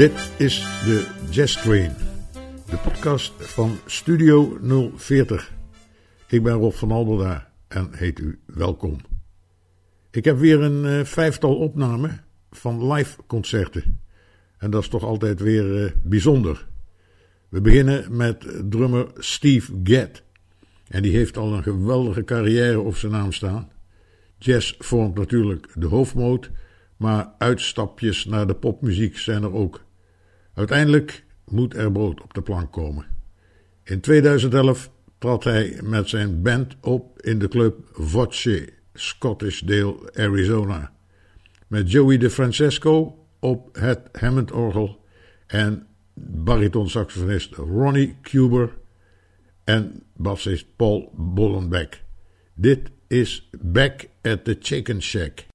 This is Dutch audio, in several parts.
Dit is de Jazz Train, de podcast van Studio 040. Ik ben Rob van Alberda en heet u welkom. Ik heb weer een uh, vijftal opnamen van live concerten. En dat is toch altijd weer uh, bijzonder. We beginnen met drummer Steve Gadd. En die heeft al een geweldige carrière op zijn naam staan. Jazz vormt natuurlijk de hoofdmoot, maar uitstapjes naar de popmuziek zijn er ook. Uiteindelijk moet er brood op de plank komen. In 2011 trad hij met zijn band op in de club Voce, Scottish Dale, Arizona. Met Joey DeFrancesco op het Hammond-orgel en baritonsaxofonist Ronnie Cuber en bassist Paul Bollenbeck. Dit is Back at the Chicken Shack.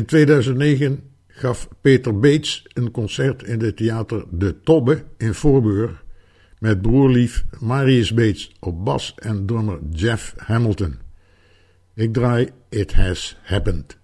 In 2009 gaf Peter Beets een concert in het theater De Tobbe in Voorburg met broerlief Marius Beets op bas en drummer Jeff Hamilton. Ik draai It Has Happened.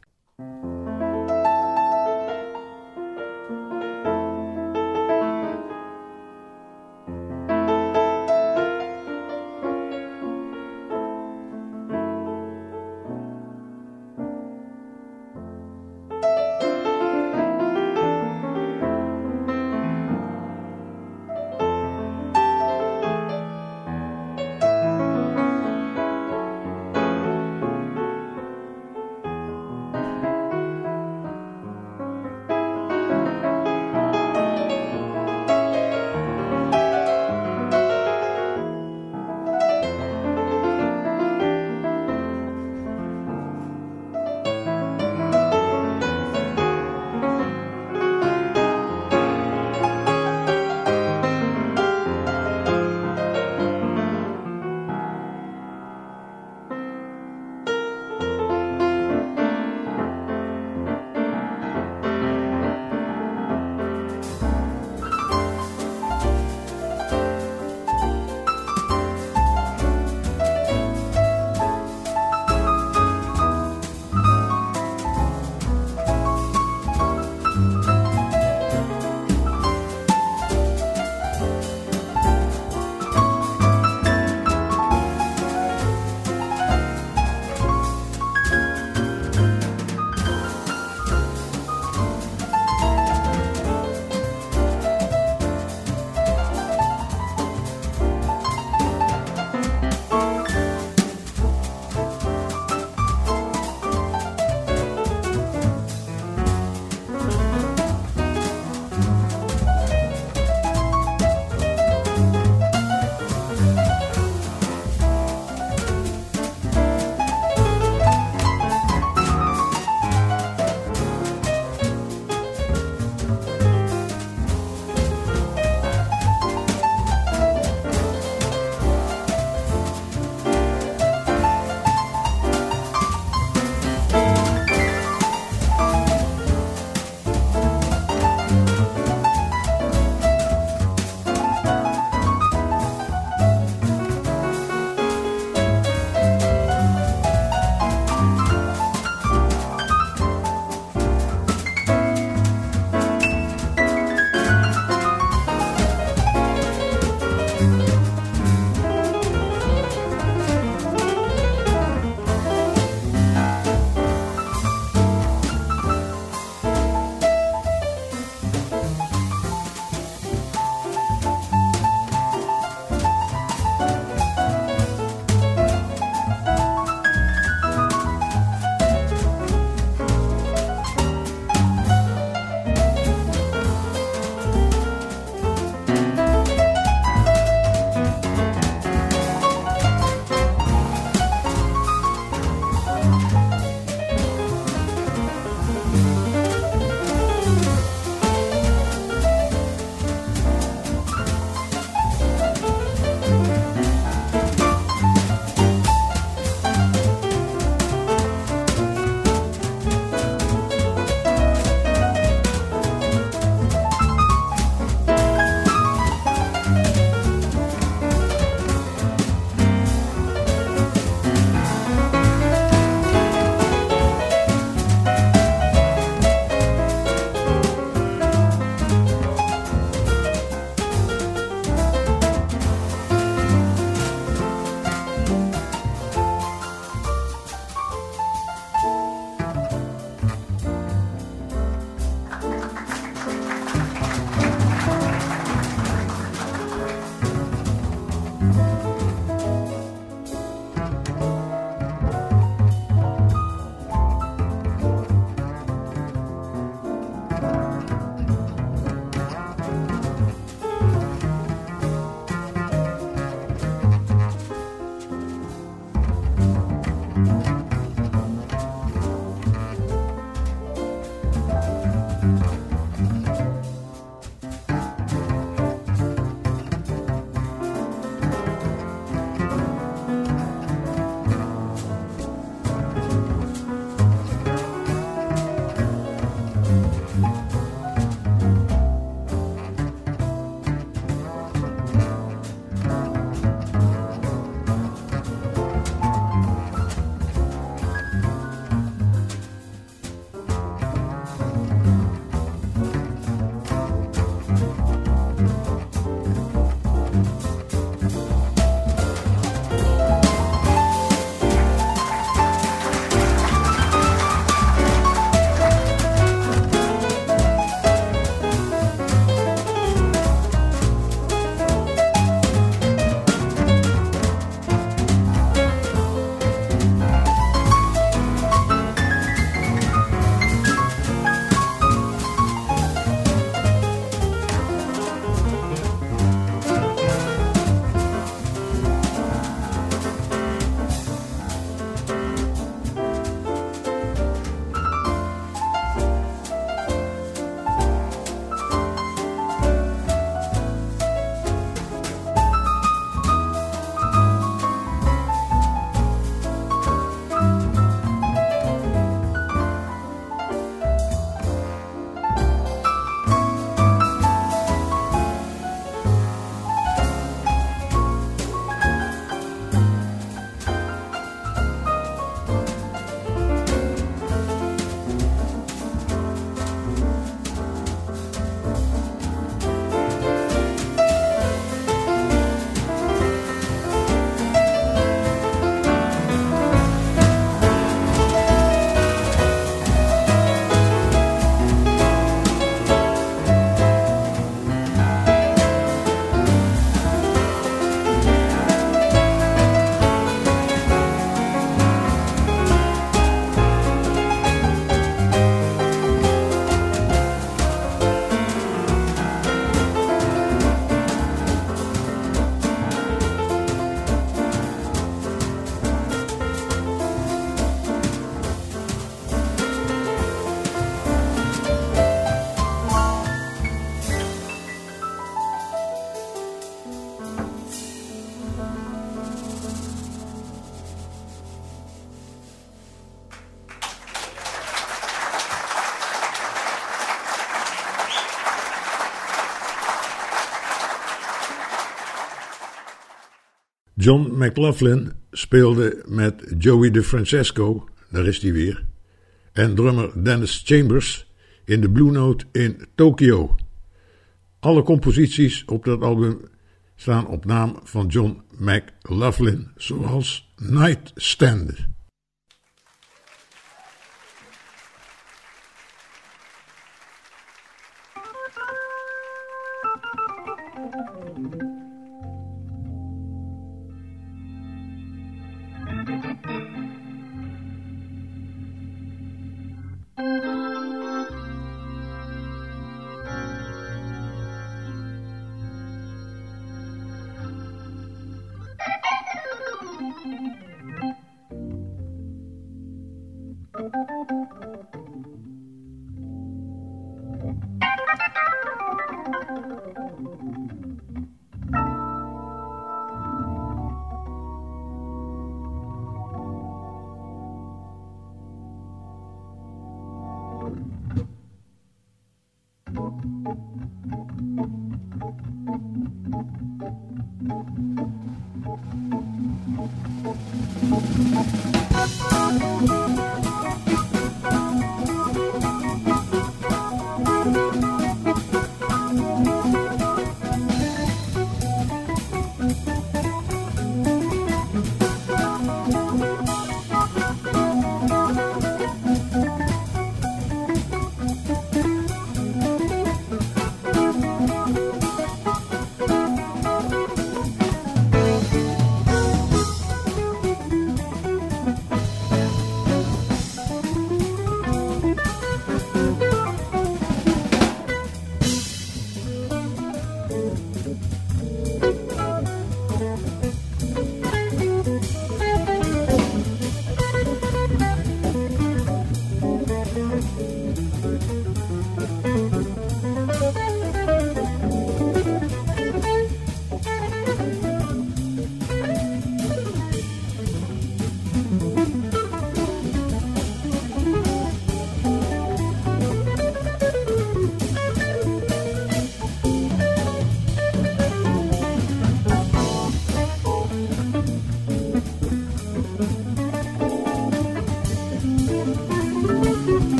John McLaughlin speelde met Joey DeFrancesco, daar is hij weer, en drummer Dennis Chambers in de Blue Note in Tokyo. Alle composities op dat album staan op naam van John McLaughlin, zoals Nightstand.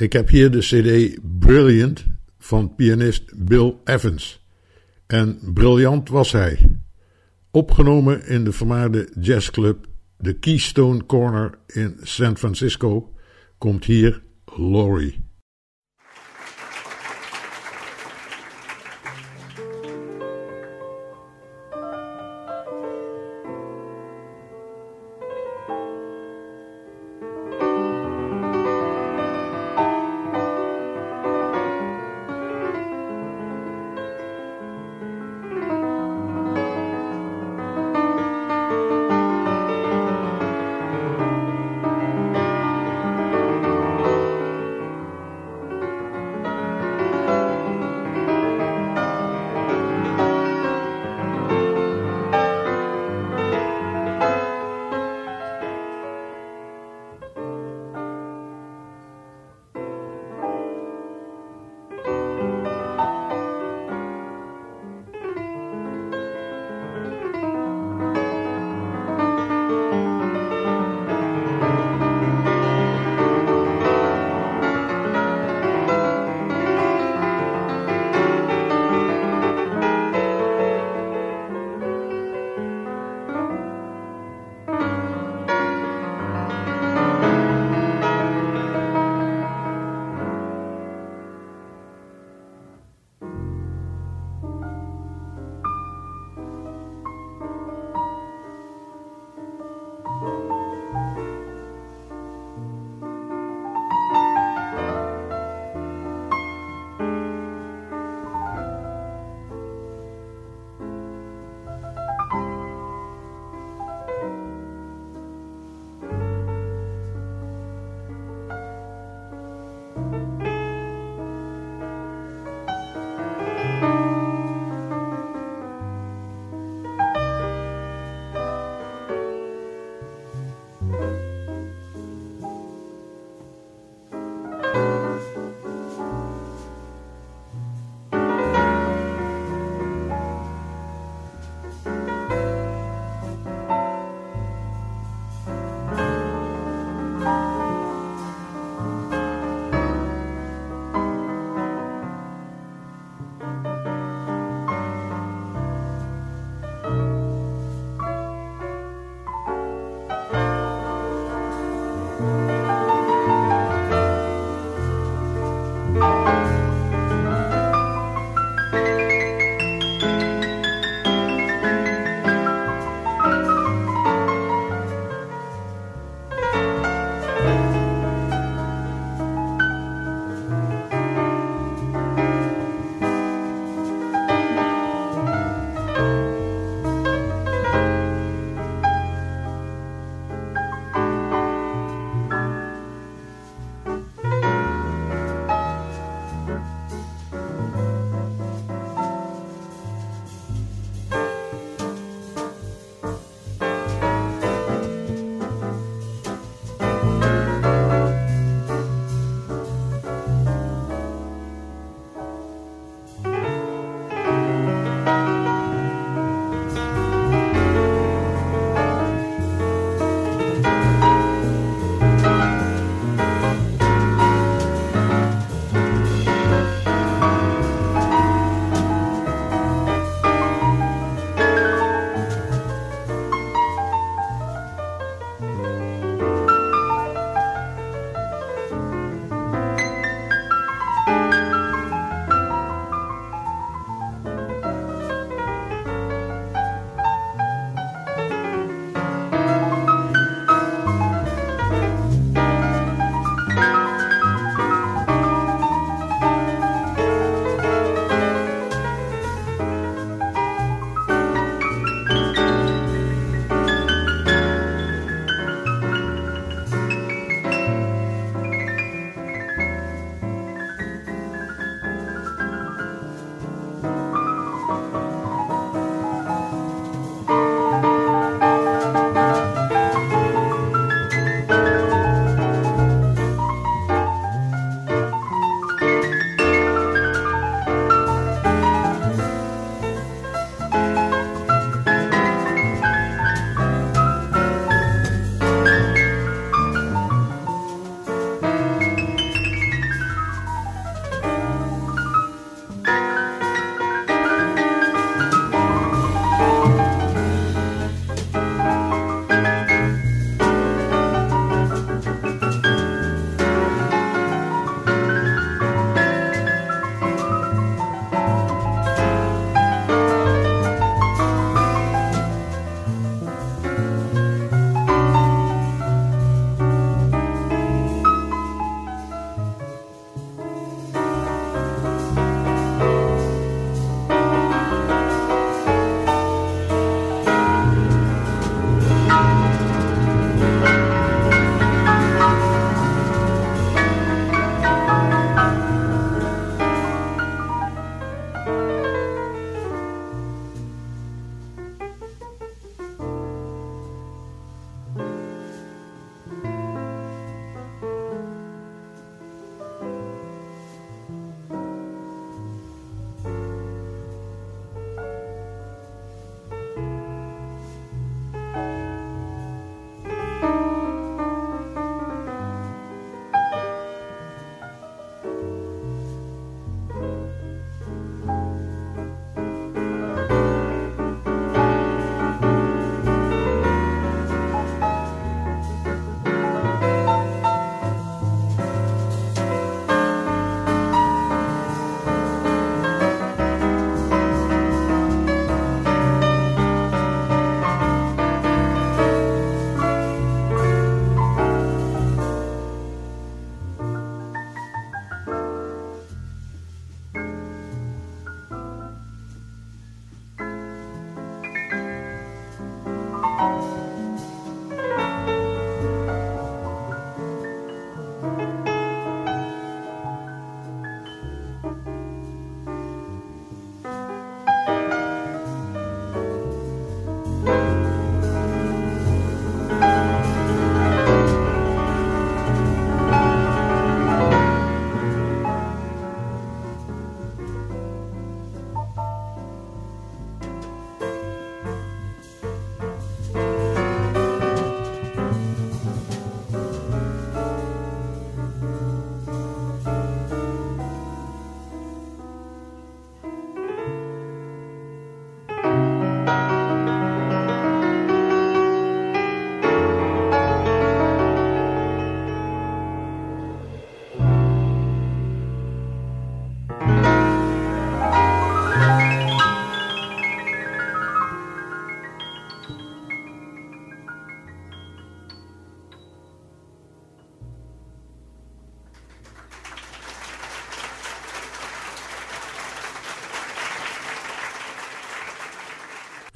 Ik heb hier de CD Brilliant van pianist Bill Evans. En briljant was hij. Opgenomen in de vermaarde jazzclub The Keystone Corner in San Francisco komt hier Laurie.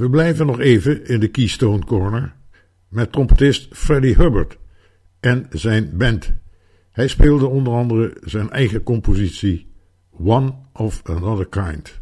We blijven nog even in de Keystone Corner met trompetist Freddie Hubbard en zijn band. Hij speelde onder andere zijn eigen compositie One of Another Kind.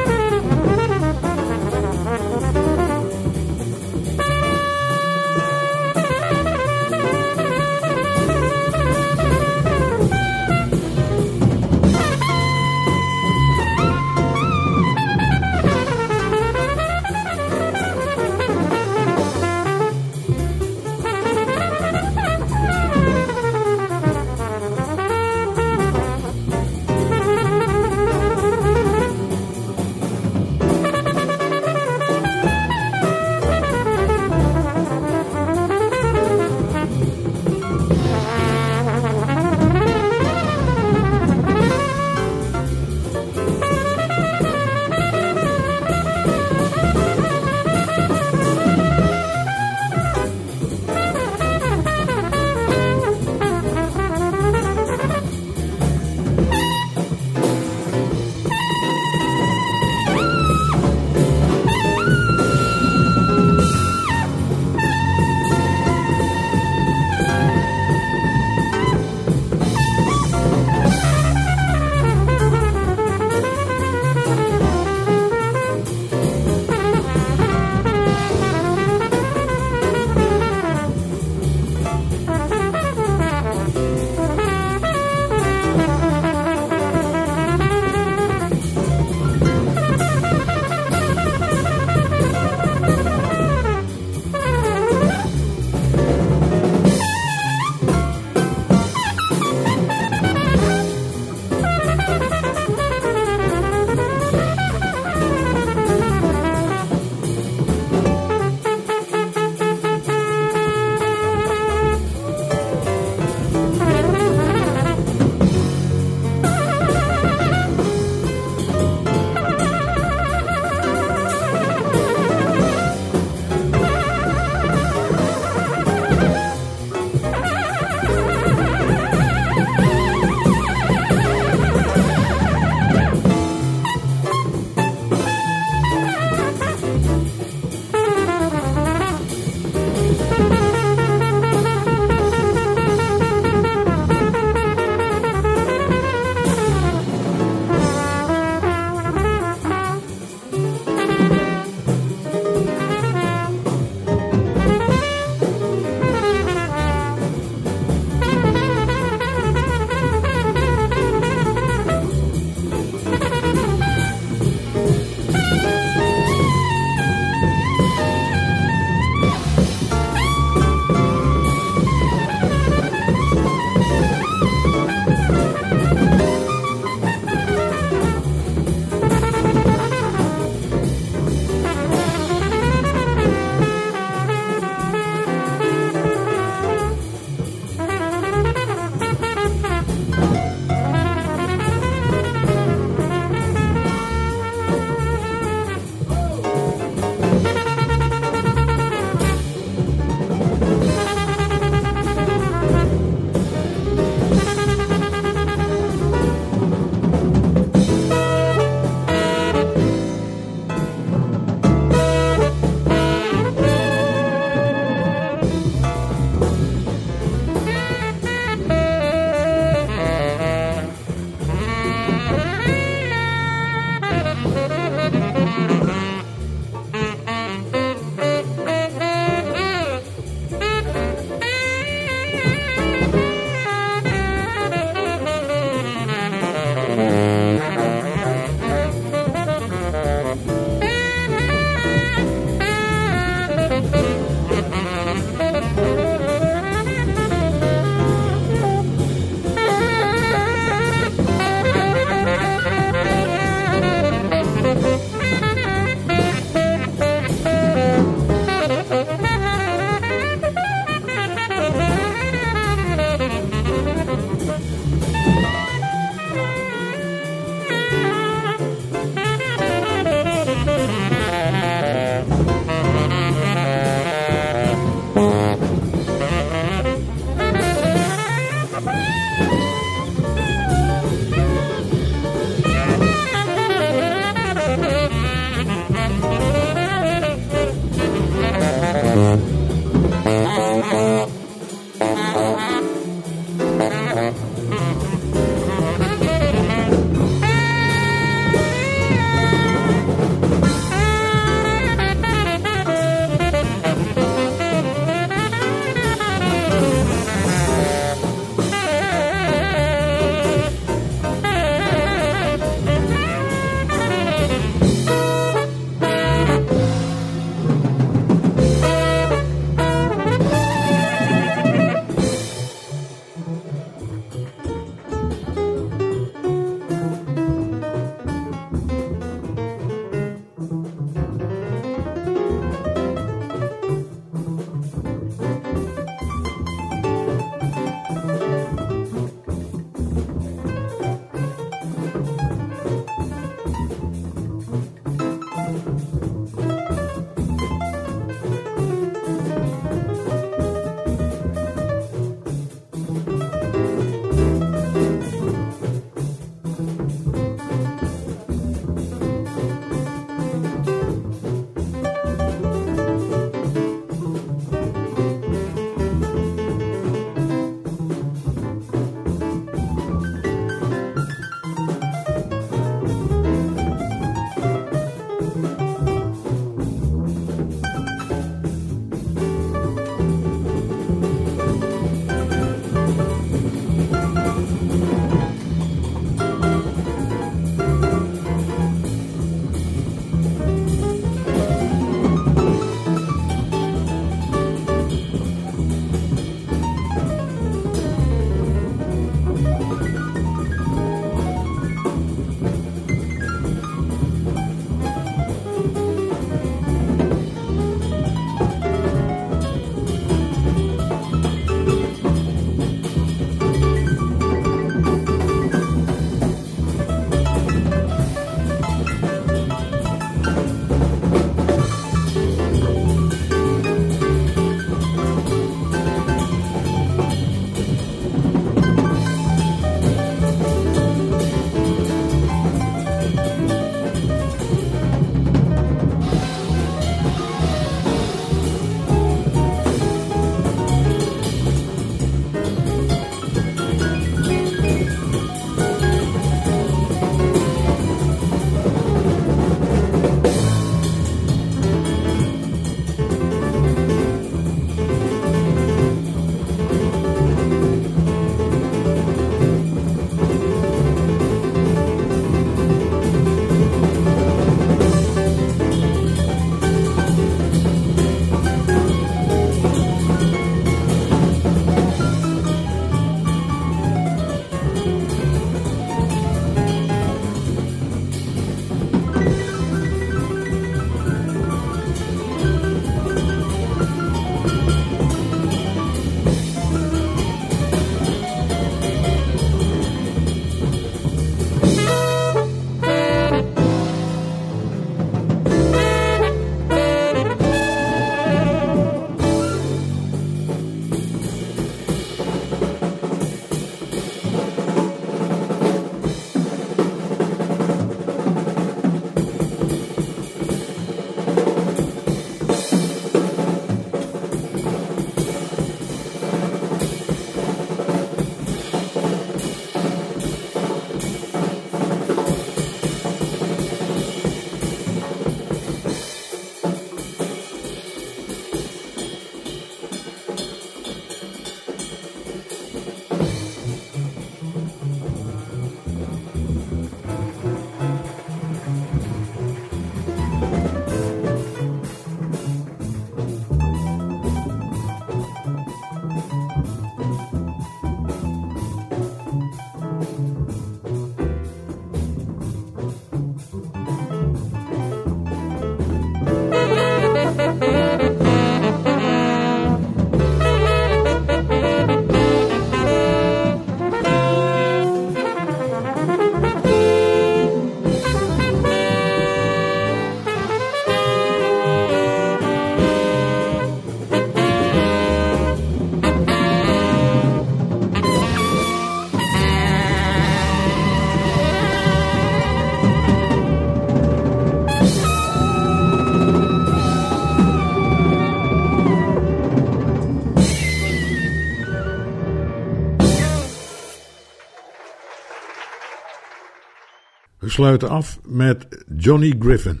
Sluiten af met Johnny Griffin.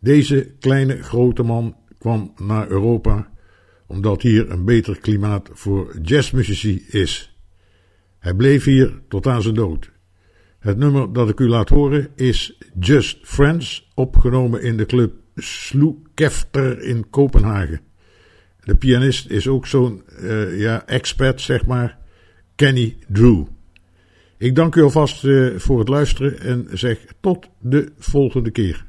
Deze kleine grote man kwam naar Europa omdat hier een beter klimaat voor jazzmuzici is. Hij bleef hier tot aan zijn dood. Het nummer dat ik u laat horen is Just Friends, opgenomen in de club Sloekefter in Kopenhagen. De pianist is ook zo'n uh, ja, expert, zeg maar, Kenny Drew. Ik dank u alvast uh, voor het luisteren en zeg tot de volgende keer.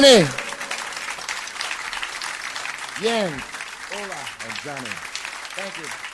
tiene? Bien. Hola, Johnny. Thank you.